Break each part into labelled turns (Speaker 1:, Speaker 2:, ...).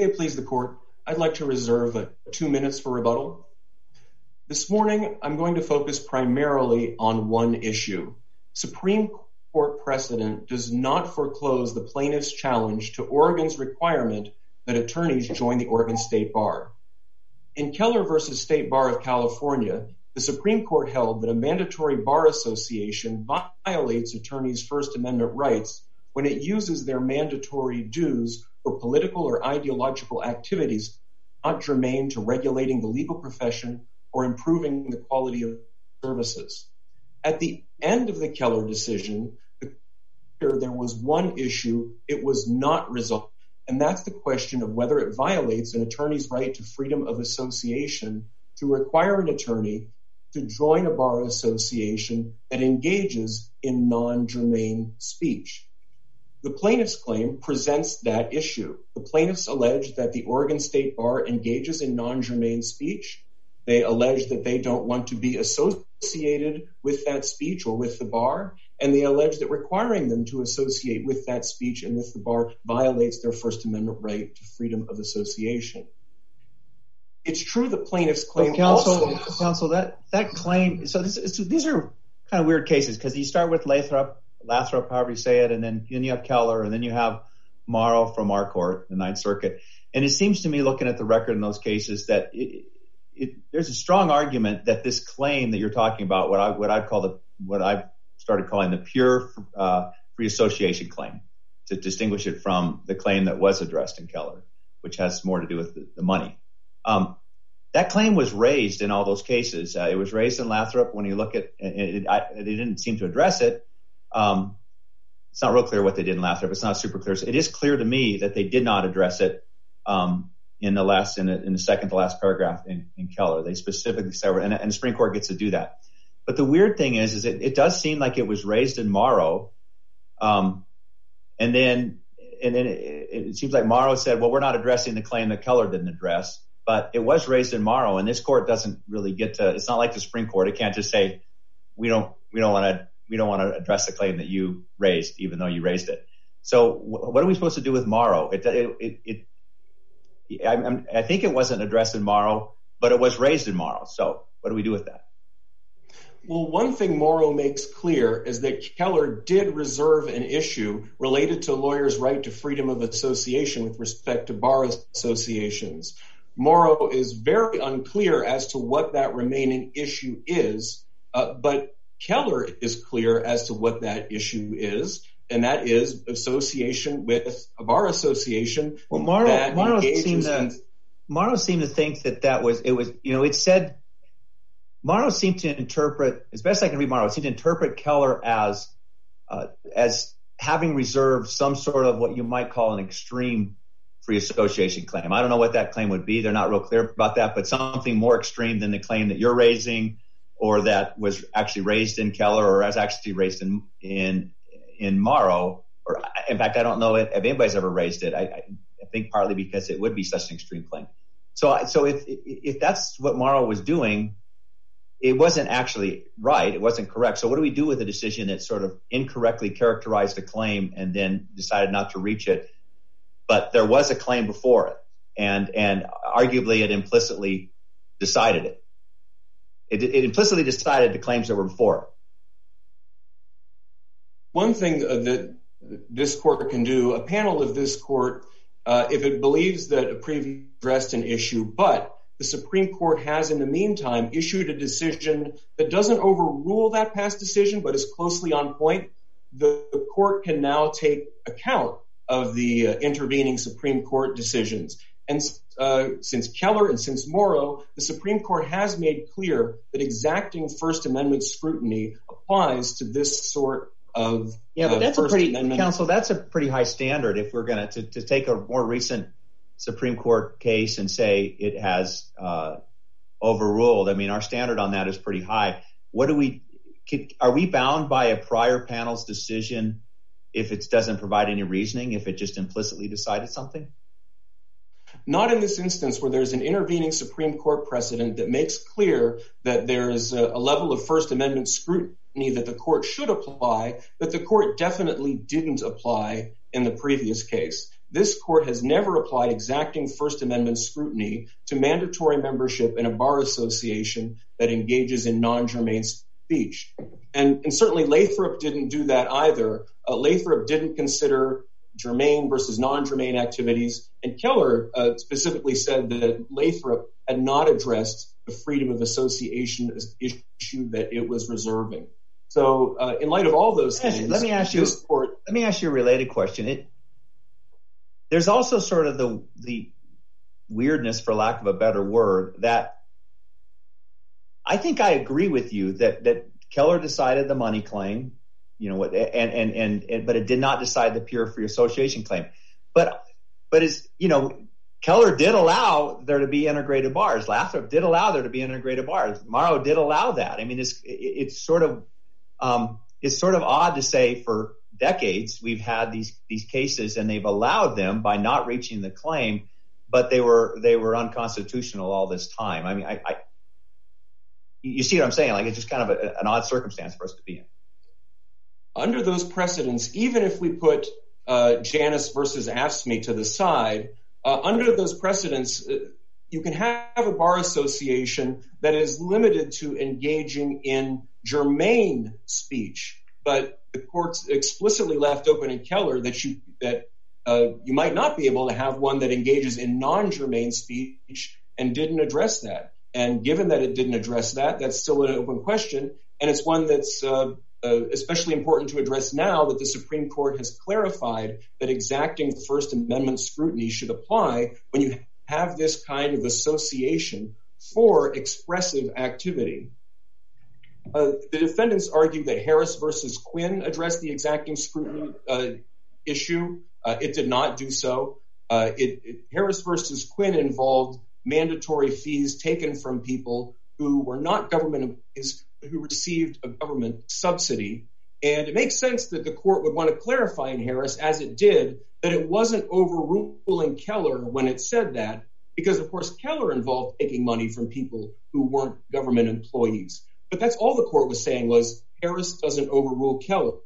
Speaker 1: May it please the court, I'd like to reserve two minutes for rebuttal. This morning, I'm going to focus primarily on one issue. Supreme Court precedent does not foreclose the plaintiff's challenge to Oregon's requirement that attorneys join the Oregon State Bar. In Keller v. State Bar of California, the Supreme Court held that a mandatory bar association violates attorneys' First Amendment rights when it uses their mandatory dues for political or ideological activities not germane to regulating the legal profession or improving the quality of services. At the end of the Keller decision, there was one issue it was not resolved, and that's the question of whether it violates an attorney's right to freedom of association to require an attorney to join a bar association that engages in non-germane speech. The plaintiff's claim presents that issue. The plaintiffs allege that the Oregon State Bar engages in non-germane speech. They allege that they don't want to be associated with that speech or with the bar, and they allege that requiring them to associate with that speech and with the bar violates their First Amendment right to freedom of association. It's true the plaintiff's claim also...
Speaker 2: Counsel, that claim... So these are kind of weird cases because you start with Lathrop, however you say it, and then you have Keller, and then you have Morrow from our court, the Ninth Circuit. And it seems to me, looking at the record in those cases, that there's a strong argument that this claim that you're talking about, what I've the, what I've started calling the pure uh, free association claim, to distinguish it from the claim that was addressed in Keller, which has more to do with the money. Um, that claim was raised in all those cases. Uh, it was raised in Lathrop when you look at... They didn't seem to address it. It's not real clear what they did in Lathrop. It's not super clear. It is clear to me that they did not address it in the last, in the second to last paragraph in Keller. They specifically said... And the Supreme Court gets to do that. But the weird thing is, is it does seem like it was raised in Morrow, Um and then, and then it seems like Morrow said, well, we're not addressing the claim that Keller didn't address, but it was raised in Morrow, and this court doesn't really get to... It's not like the Supreme Court. It can't just say, we don't, we don't want to address the claim that you raised, even though you raised it. So what are we supposed to do with Morrow? I think it wasn't addressed in Morrow, but it was raised in Morrow. So what do we do with that?
Speaker 1: Well, one thing Morrow makes clear is that Keller did reserve an issue related to lawyer's right to freedom of association with respect to bar associations. Morrow is very unclear as to what that remaining issue is, uh, but Keller is clear as to what that issue is, and that is association with a bar association.
Speaker 2: Well, Morrow seemed to think that that was... It was, you know, it said... Morrow seemed to interpret, as best I can read Morrow, seemed to interpret Keller uh, as having reserved some sort of what you might call an extreme free association claim. I don't know what that claim would be. They're not real clear about that, but something more extreme than the claim that you're raising, or that was actually raised in Keller, or was actually raised in in in Morrow. Or in fact, I don't know if anybody's ever raised it. I think partly because it would be such an extreme claim. So so if if that's what Morrow was doing, it wasn't actually right. It wasn't correct. So what do we do with a decision that sort of incorrectly characterized a claim and then decided not to reach it? But there was a claim before it, and and arguably it implicitly decided it. It implicitly decided the claims that were before.
Speaker 1: One thing uh, that this court can do, a panel of this court, uh, if it believes that a previous addressed an issue, but the Supreme Court has in the meantime issued a decision that doesn't overrule that past decision, but is closely on point, the court can now take account of the uh, intervening Supreme Court decisions. And Uh, since Keller and since Morrow, the Supreme Court has made clear that exacting First Amendment scrutiny applies to this sort of uh, First Amendment.
Speaker 2: Counsel, that's a pretty high standard if we're going to take a more recent Supreme Court case and say it has uh, overruled. I mean, our standard on that is pretty high. Are we bound by a prior panel's decision if it doesn't provide any reasoning, if it just implicitly decided something?
Speaker 1: Not in this instance where there's an intervening Supreme Court precedent that makes clear that there is a level of First Amendment scrutiny that the court should apply, but the court definitely didn't apply in the previous case. this court has never applied exacting First Amendment scrutiny to mandatory membership in a bar association that engages in non-germane speech. And certainly Lathrop didn't do that either. Uh, Lathrop didn't consider germane versus non-germane activities. And Keller uh, specifically said that Lathrop had not addressed the freedom of association issue that it was reserving. So uh, in light of all those things...
Speaker 2: Let me ask you a related question. There's also sort of the weirdness, for lack of a better word, that I think I agree with you that Keller decided the money claim, but it did not decide the pure free association claim. But but is you know Keller did allow there to be integrated bars. Lathrop did allow there to be integrated bars. Morrow did allow that. I mean, it's it's sort of um, it's sort of odd to say for decades we've had these these cases and they've allowed them by not reaching the claim, but they were they were unconstitutional all this time. I mean, I you see what I'm saying? Like it's just kind of an odd circumstance for us to be in.
Speaker 1: Under those precedents, even if we put uh, Janus versus AFSCME to the side, uh, under those precedents, uh, you can have a bar association that is limited to engaging in germane speech. But the courts explicitly left open in Keller that you might not be able to have one that engages in non-germane speech and didn't address that. And given that it didn't address that, that's still an open question. And it's one that's Uh, especially important to address now that the Supreme Court has clarified that exacting First Amendment scrutiny should apply when you have this kind of association for expressive activity. Uh, the defendants argue that Harris versus Quinn addressed the exacting scrutiny uh, issue. It did not do so. Harris versus Quinn involved mandatory fees taken from people who were not government employees, who received a government subsidy. And it makes sense that the court would want to clarify in Harris, as it did, that it wasn't overruling Keller when it said that, because of course Keller involved taking money from people who weren't government employees. But that's all the court was saying was Harris doesn't overrule Keller.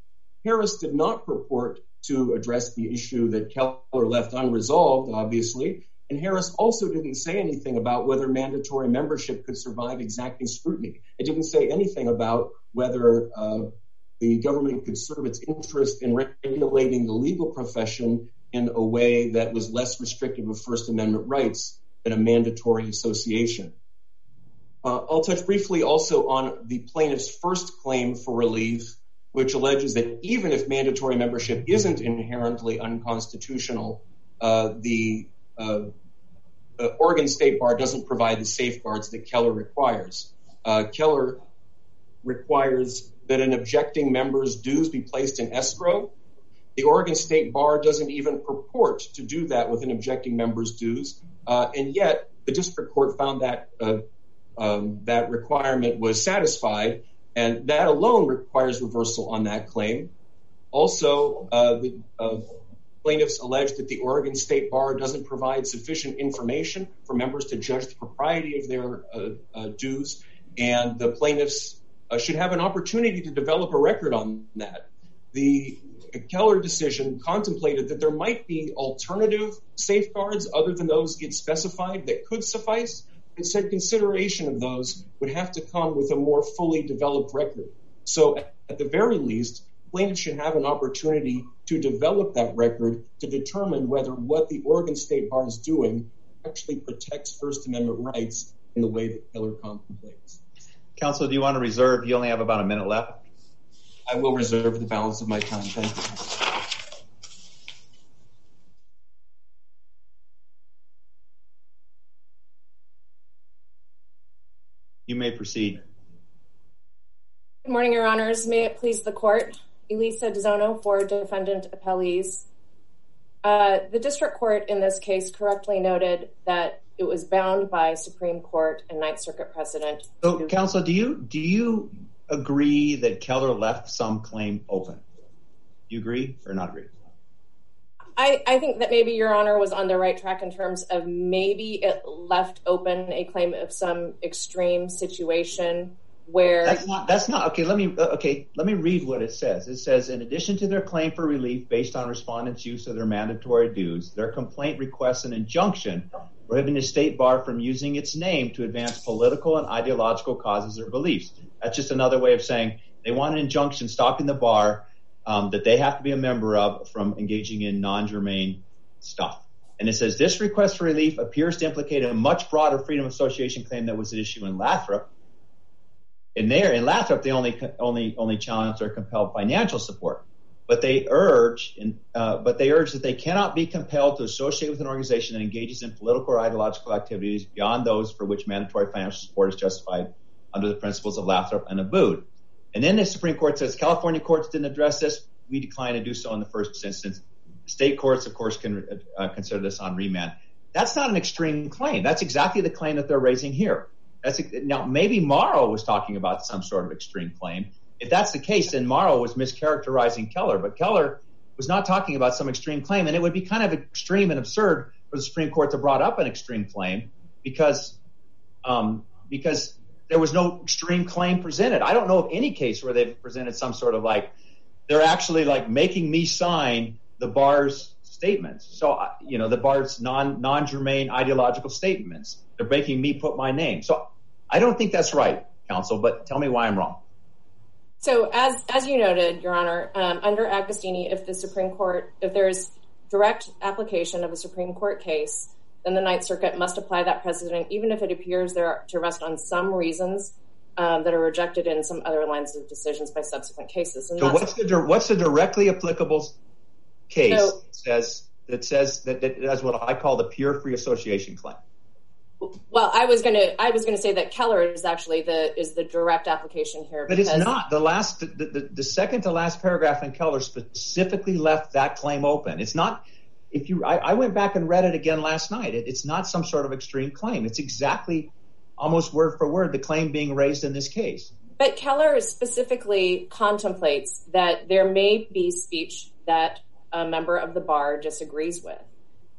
Speaker 1: Harris did not purport to address the issue that Keller left unresolved, obviously. And Harris also didn't say anything about whether mandatory membership could survive exacting scrutiny. It didn't say anything about whether uh, the government could serve its interest in regulating the legal profession in a way that was less restrictive of First Amendment rights than a mandatory association. Uh, I'll touch briefly also on the plaintiff's first claim for relief, which alleges that even if mandatory membership isn't inherently unconstitutional, uh, the Uh, Oregon State Bar doesn't provide the safeguards that Keller requires. Uh, Keller requires that an objecting member's dues be placed in escrow. The Oregon State Bar doesn't even purport to do that with an objecting member's dues. Uh, and yet the district court found that um, that requirement was satisfied, and that alone requires reversal on that claim. Also, plaintiffs allege that the Oregon State Bar doesn't provide sufficient information for members to judge the propriety of their uh, uh, dues, and the plaintiffs uh, should have an opportunity to develop a record on that. The Keller decision contemplated that there might be alternative safeguards other than those get specified that could suffice. It said consideration of those would have to come with a more fully developed record. So at the very least, plaintiffs should have an opportunity to develop that record to determine whether what the Oregon State Bar is doing actually protects First Amendment rights in the way that Keller contemplates.
Speaker 2: Counsel, do you want to reserve? You only have about a minute left.
Speaker 1: I will reserve the balance of my time. Thank you.
Speaker 2: You may proceed.
Speaker 3: Good morning, Your Honors. May it please the court. Elisa Dozono for Defendant Appellees. Uh, the district court in this case correctly noted that it was bound by Supreme Court and Ninth Circuit precedent.
Speaker 2: So, counsel, do you do you agree that Keller left some claim open? Do you agree or not agree?
Speaker 3: I think that maybe Your Honor was on the right track in terms of maybe it left open a claim of some extreme situation where
Speaker 2: That's not, that's not, okay, let me, uh, okay, let me read what it says. It says, in addition to their claim for relief based on respondents' use of their mandatory dues, their complaint requests an injunction prohibiting the state bar from using its name to advance political and ideological causes or beliefs. That's just another way of saying they want an injunction stopping the bar um, that they have to be a member of from engaging in non-germane stuff. And it says this request for relief appears to implicate a much broader freedom of association claim that was at issue in Lathrop. In there, in Lathrop, they only challenged or compelled financial support, but they urge, in, uh, but they urge that they cannot be compelled to associate with an organization that engages in political or ideological activities beyond those for which mandatory financial support is justified under the principles of Lathrop and Abood. And then the Supreme Court says California courts didn't address this. We decline to do so in the first instance. State courts, of course, can uh, consider this on remand. That's not an extreme claim. That's exactly the claim that they're raising here. Now maybe Morrow was talking about some sort of extreme claim. If that's the case, then Morrow was mischaracterizing Keller, but Keller was not talking about some extreme claim, and it would be kind of extreme and absurd for the Supreme Court to brought up an extreme claim because um, because there was no extreme claim presented. I don't know of any case where they've presented some sort of like they're actually like making me sign the bar's statements. So, uh, you know, the bar's non non germane ideological statements. They're making me put my name. So, I don't think that's right, counsel. But tell me why I'm wrong.
Speaker 3: So, as as you noted, Your Honor, um, under Agostini, if the Supreme Court, if there is direct application of a Supreme Court case, then the Ninth Circuit must apply that precedent, even if it appears there to rest on some reasons um, that are rejected in some other lines of decisions by subsequent cases.
Speaker 2: And so, what's the what's the directly applicable case that says that says that, that that's what I call the pure free association claim.
Speaker 3: Well, I was going to I was going to say that Keller is actually the is the direct application here,
Speaker 2: but it's not. The last the, the, the second to last paragraph in Keller specifically left that claim open. It's not. If you, I, I went back and read it again last night. It, it's not some sort of extreme claim. It's exactly almost word for word the claim being raised in this case.
Speaker 3: But Keller specifically contemplates that there may be speech that a member of the bar disagrees with.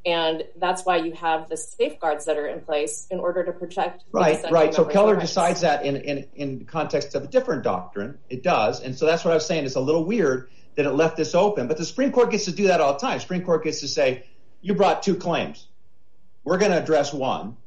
Speaker 3: And that's why you have the safeguards that are in place in order to protect.
Speaker 2: Right, right. So Keller decides that in, in, in the context of a different doctrine. It does. And so that's what I was saying. It's a little weird that it left this open. But the Supreme Court gets to do that all the time. Supreme Court gets to say, you brought two claims. We're going to address one.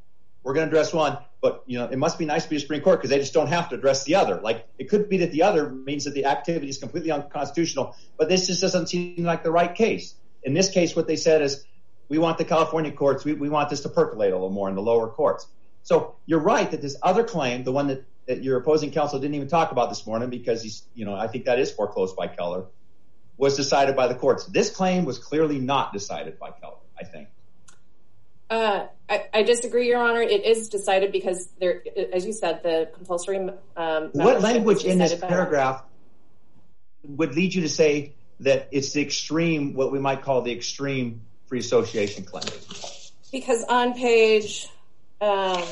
Speaker 2: We're going to address one. But you know, it must be nice to be a Supreme Court because they just don't have to address the other. Like it could be that the other means that the activity is completely unconstitutional, but this just doesn't seem like the right case. In this case, what they said is, we want the California courts, we, we want this to percolate a little more in the lower courts. So you're right that this other claim, the one that, that your opposing counsel didn't even talk about this morning because he's, you know, I think that is foreclosed by Keller, was decided by the courts. This claim was clearly not decided by Keller, I think.
Speaker 3: Uh, I, I, disagree, Your Honor. It is decided because there, as you said, the compulsory. Um,
Speaker 2: what language in this paragraph would lead you to say that it's the extreme, what we might call the extreme free association claim?
Speaker 3: Because on page, um,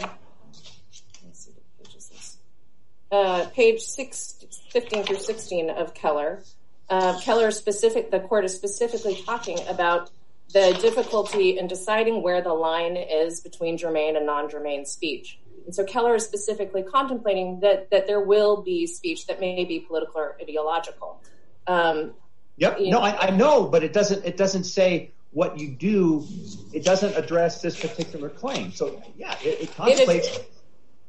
Speaker 3: uh, page six, 15 through 16 of Keller, uh, Keller specific, the court is specifically talking about the difficulty in deciding where the line is between germane and non-germane speech. And so Keller is specifically contemplating that that there will be speech that may be political or ideological.
Speaker 2: Um, yep. No, I, I know, but it doesn't. It doesn't say what you do. It doesn't address this particular claim. So yeah, it, it contemplates.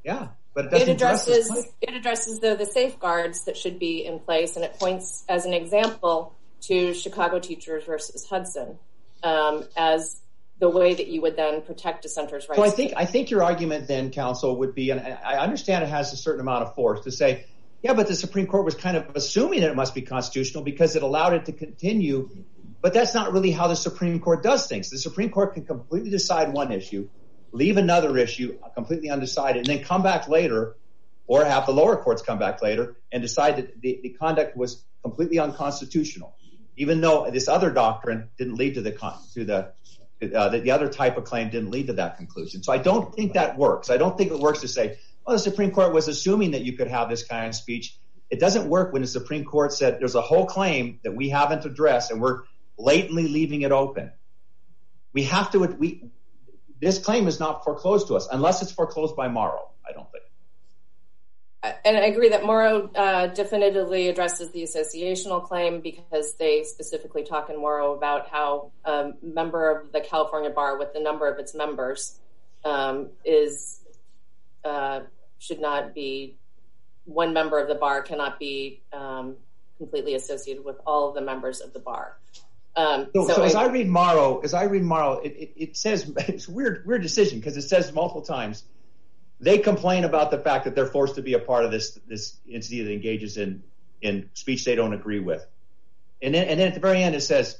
Speaker 2: Yeah, but it doesn't.
Speaker 3: It addresses. It addresses though the safeguards that should be in place, and it points as an example to Chicago teachers versus Hudson um, as the way that you would then protect dissenters' rights.
Speaker 2: So I think I think your argument then, counsel, would be, and I understand it has a certain amount of force to say, yeah, but the Supreme Court was kind of assuming that it must be constitutional because it allowed it to continue. But that's not really how the Supreme Court does things. The Supreme Court can completely decide one issue, leave another issue completely undecided, and then come back later, or have the lower courts come back later and decide that the, conduct was completely unconstitutional even though this other doctrine didn't lead to the to the uh, the other type of claim didn't lead to that conclusion. So I don't think that works. I don't think it works to say, well, the Supreme Court was assuming that you could have this kind of speech. It doesn't work when the Supreme Court said there's a whole claim that we haven't addressed and we're blatantly leaving it open. We have to, we, this claim is not foreclosed to us unless it's foreclosed by Morrow, I don't think.
Speaker 3: And I agree that Morrow uh, definitively addresses the associational claim because they specifically talk in Morrow about how a member of the California Bar with the number of its members um, is, uh, should not be, one member of the bar cannot be um, completely associated with all of the members of the bar.
Speaker 2: Um, so as I read Morrow, as I read Morrow, it says, it's a weird decision because it says multiple times, they complain about the fact that they're forced to be a part of this entity that engages in speech they don't agree with. And then at the very end it says,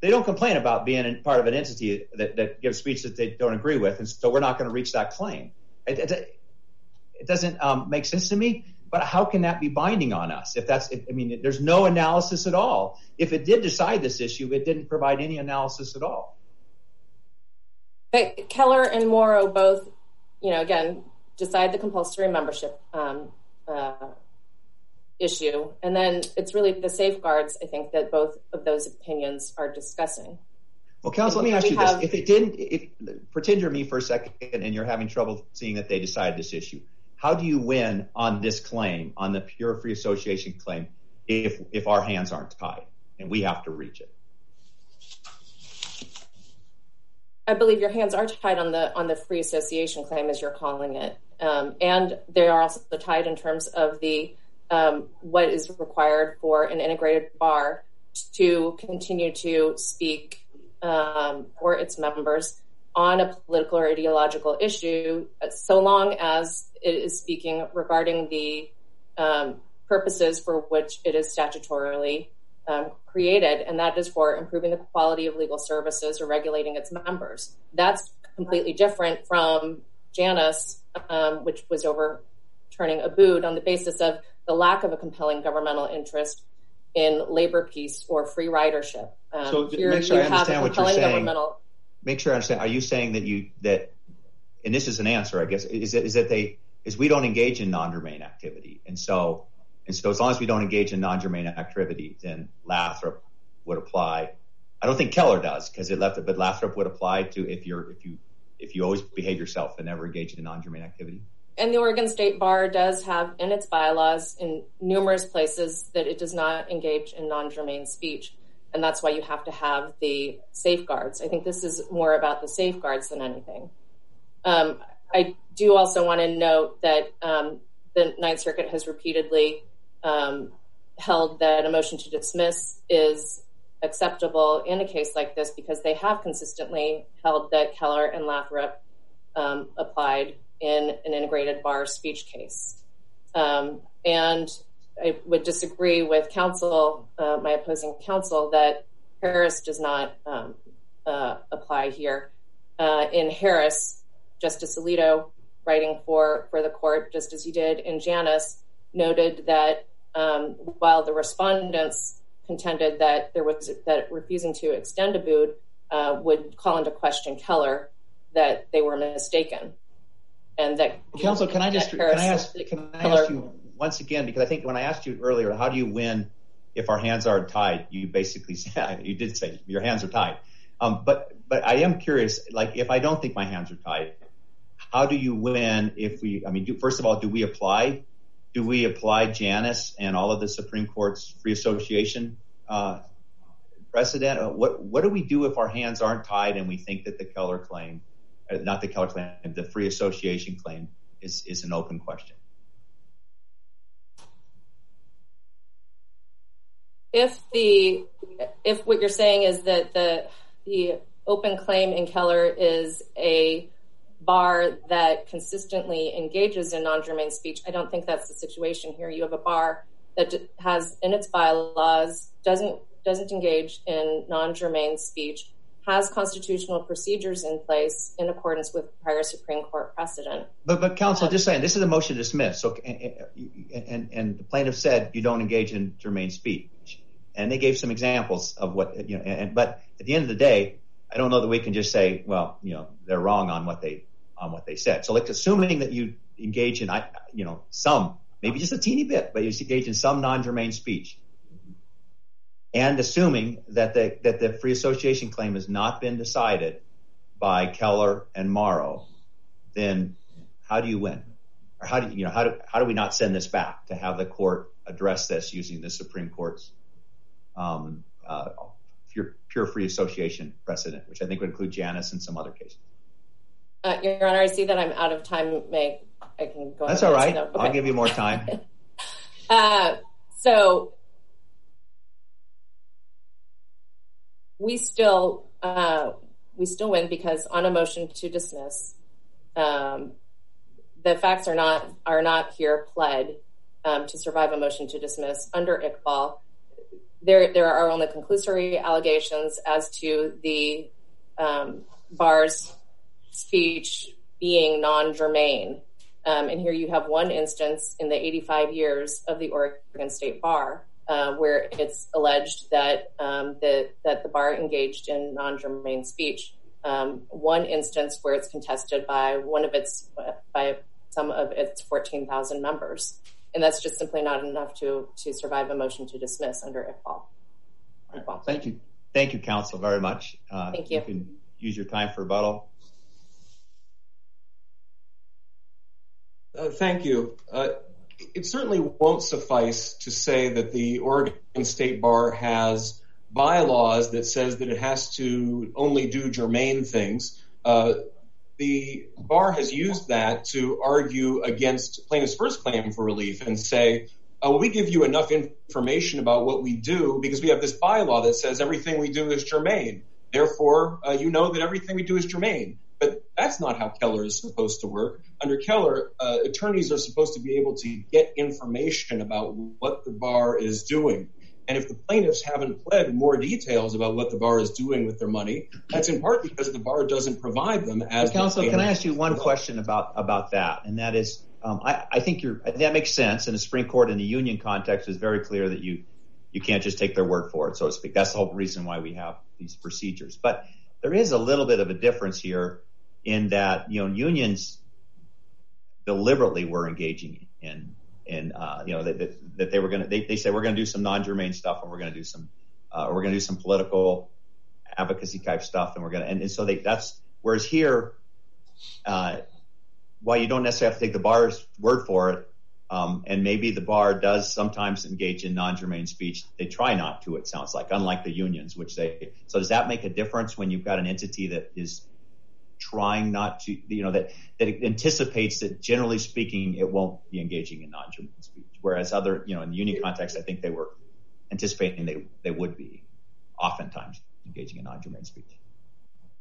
Speaker 2: they don't complain about being a part of an entity that gives speech that they don't agree with, and so we're not going to reach that claim. It doesn't um, make sense to me, but how can that be binding on us? If that's, I mean, there's no analysis at all. If it did decide this issue, it didn't provide any analysis at all.
Speaker 3: Keller and Morrow both, you know, again, decide the compulsory membership um, uh, issue, and then it's really the safeguards, I think, that both of those opinions are discussing.
Speaker 2: Well, counsel, let me ask you this. If it didn't, pretend you're me for a second and you're having trouble seeing that they decided this issue. How do you win on this claim, on the pure free association claim, if our hands aren't tied and we have to reach it?
Speaker 3: I believe your hands are tied on the free association claim, as you're calling it, um, and they are also tied in terms of um, what is required for an integrated bar to continue to speak um, for its members on a political or ideological issue, uh, so long as it is speaking regarding the um, purposes for which it is statutorily um, created, and that is for improving the quality of legal services or regulating its members. That's completely different from Janus, um, which was overturning Abood on the basis of the lack of a compelling governmental interest in labor peace or free ridership.
Speaker 2: So, make sure I understand what you're saying. Make sure I understand. Are you saying that, you that and this is an answer, I guess, is that they is we don't engage in non-germane activity, and so and so as long as we don't engage in non-germane activity, then Lathrop would apply. I don't think Keller does, because it left it, but Lathrop would apply to if you're if you if you always behave yourself and never engage in non-germane activity?
Speaker 3: And the Oregon State Bar does have in its bylaws in numerous places that it does not engage in non-germane speech, and that's why you have to have the safeguards. I think this is more about the safeguards than anything. Um, I do also want to note that um, the Ninth Circuit has repeatedly um, held that a motion to dismiss is acceptable in a case like this because they have consistently held that Keller and Lathrop applied in an integrated bar speech case. And I would disagree with counsel, uh, my opposing counsel, that Harris does not um, uh, apply here. Uh, in Harris, Justice Alito, writing for the court, just as he did in Janus, noted that um, while the respondents contended that there was that refusing to extend Abood would call into question Keller, that they were mistaken.
Speaker 2: And that counsel, can I just can I ask can I ask you once again, because I think when I asked you earlier, how do you win if our hands are tied? You basically said, you did say your hands are tied. Um, but but I am curious, like if I don't think my hands are tied, how do you win if we, I mean, first of all, do we apply Do we apply Janus and all of the Supreme Court's free association uh, precedent? Uh, what what do we do if our hands aren't tied and we think that the Keller claim, uh, not the Keller claim, the free association claim is, is an open question?
Speaker 3: If the if what you're saying is that the the open claim in Keller is a bar that consistently engages in non-germane speech, I don't think that's the situation here. You have a bar that has in its bylaws, doesn't doesn't engage in non-germane speech, has constitutional procedures in place in accordance with prior Supreme Court precedent.
Speaker 2: But counsel, just saying, this is a motion to dismiss. And the plaintiff said you don't engage in germane speech. And they gave some examples of what, you know, and, but at the end of the day, I don't know that we can just say, well, you know, they're wrong on what they on what they said. So assuming that you engage in I you know, some, maybe just a teeny bit, but you engage in some non-germane speech, and assuming that the that the free association claim has not been decided by Keller and Morrow, then how do you win? Or how do you know how do how do we not send this back to have the court address this using the Supreme Court's pure, pure free association precedent, which I think would include Janus and some other cases.
Speaker 3: Uh, Your Honor, I see that I'm out of time. May I can go?
Speaker 2: That's all right. I'll give you more time.
Speaker 3: uh, so we still uh, we still win because on a motion to dismiss, um, the facts are not are not here pled um, to survive a motion to dismiss under Iqbal. There there are only conclusory allegations as to the um, bar's speech being non-germane. Um, and here you have one instance in the 85 years of the Oregon State Bar uh, where it's alleged that um, the, that the bar engaged in non-germane speech. Um, one instance where it's contested by one of its by some of its 14,000 members, and that's just simply not enough to to survive a motion to dismiss under Iqbal.
Speaker 2: Iqbal. Thank you, thank you, counsel, very much.
Speaker 3: Uh, thank you.
Speaker 2: You can use your time for rebuttal.
Speaker 1: Uh, thank you. Uh, it certainly won't suffice to say that the Oregon State Bar has bylaws that says that it has to only do germane things. The bar has used that to argue against plaintiff's first claim for relief and say, oh, we give you enough information about what we do because we have this bylaw that says everything we do is germane. Therefore, uh, you know that everything we do is germane. But that's not how Keller is supposed to work. Under Keller, uh, attorneys are supposed to be able to get information about what the bar is doing. And if the plaintiffs haven't pled more details about what the bar is doing with their money, that's in part because the bar doesn't provide them as
Speaker 2: counsel. Can I ask you one question about about that? And that is, um, I, I think that makes sense. And the Supreme Court in the union context is very clear that you you can't just take their word for it, so to speak. That's the whole reason why we have these procedures. But there is a little bit of a difference here in that you know unions deliberately were engaging in in uh, you know that, that they were going to they, they say we're going to do some non-germane stuff and we're going to do some uh, we're going to do some political advocacy type stuff and we're going to and, and so they that's whereas here uh, while you don't necessarily have to take the bar's word for it um, and maybe the bar does sometimes engage in non-germane speech they try not to it sounds like unlike the unions which they so does that make a difference when you've got an entity that is trying not to, you know, that it anticipates that generally speaking, it won't be engaging in non-germane speech. Whereas other, you know, in the union context, I think they were anticipating they would be oftentimes engaging in non-germane speech.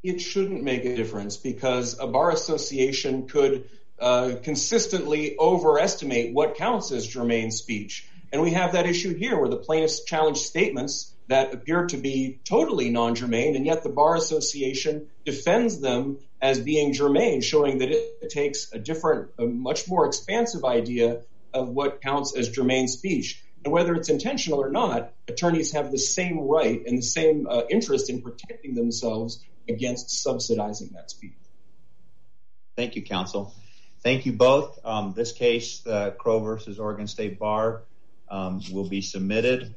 Speaker 1: It shouldn't make a difference because a bar association could uh, consistently overestimate what counts as germane speech. And we have that issue here where the plaintiffs challenge statements that appear to be totally non-germane, and yet the Bar Association defends them as being germane, showing that it takes a different, a much more expansive idea of what counts as germane speech. And whether it's intentional or not, attorneys have the same right and the same uh, interest in protecting themselves against subsidizing that speech.
Speaker 2: Thank you, counsel. Thank you both. Um, this case, the Crowe versus Oregon State Bar, um, will be submitted.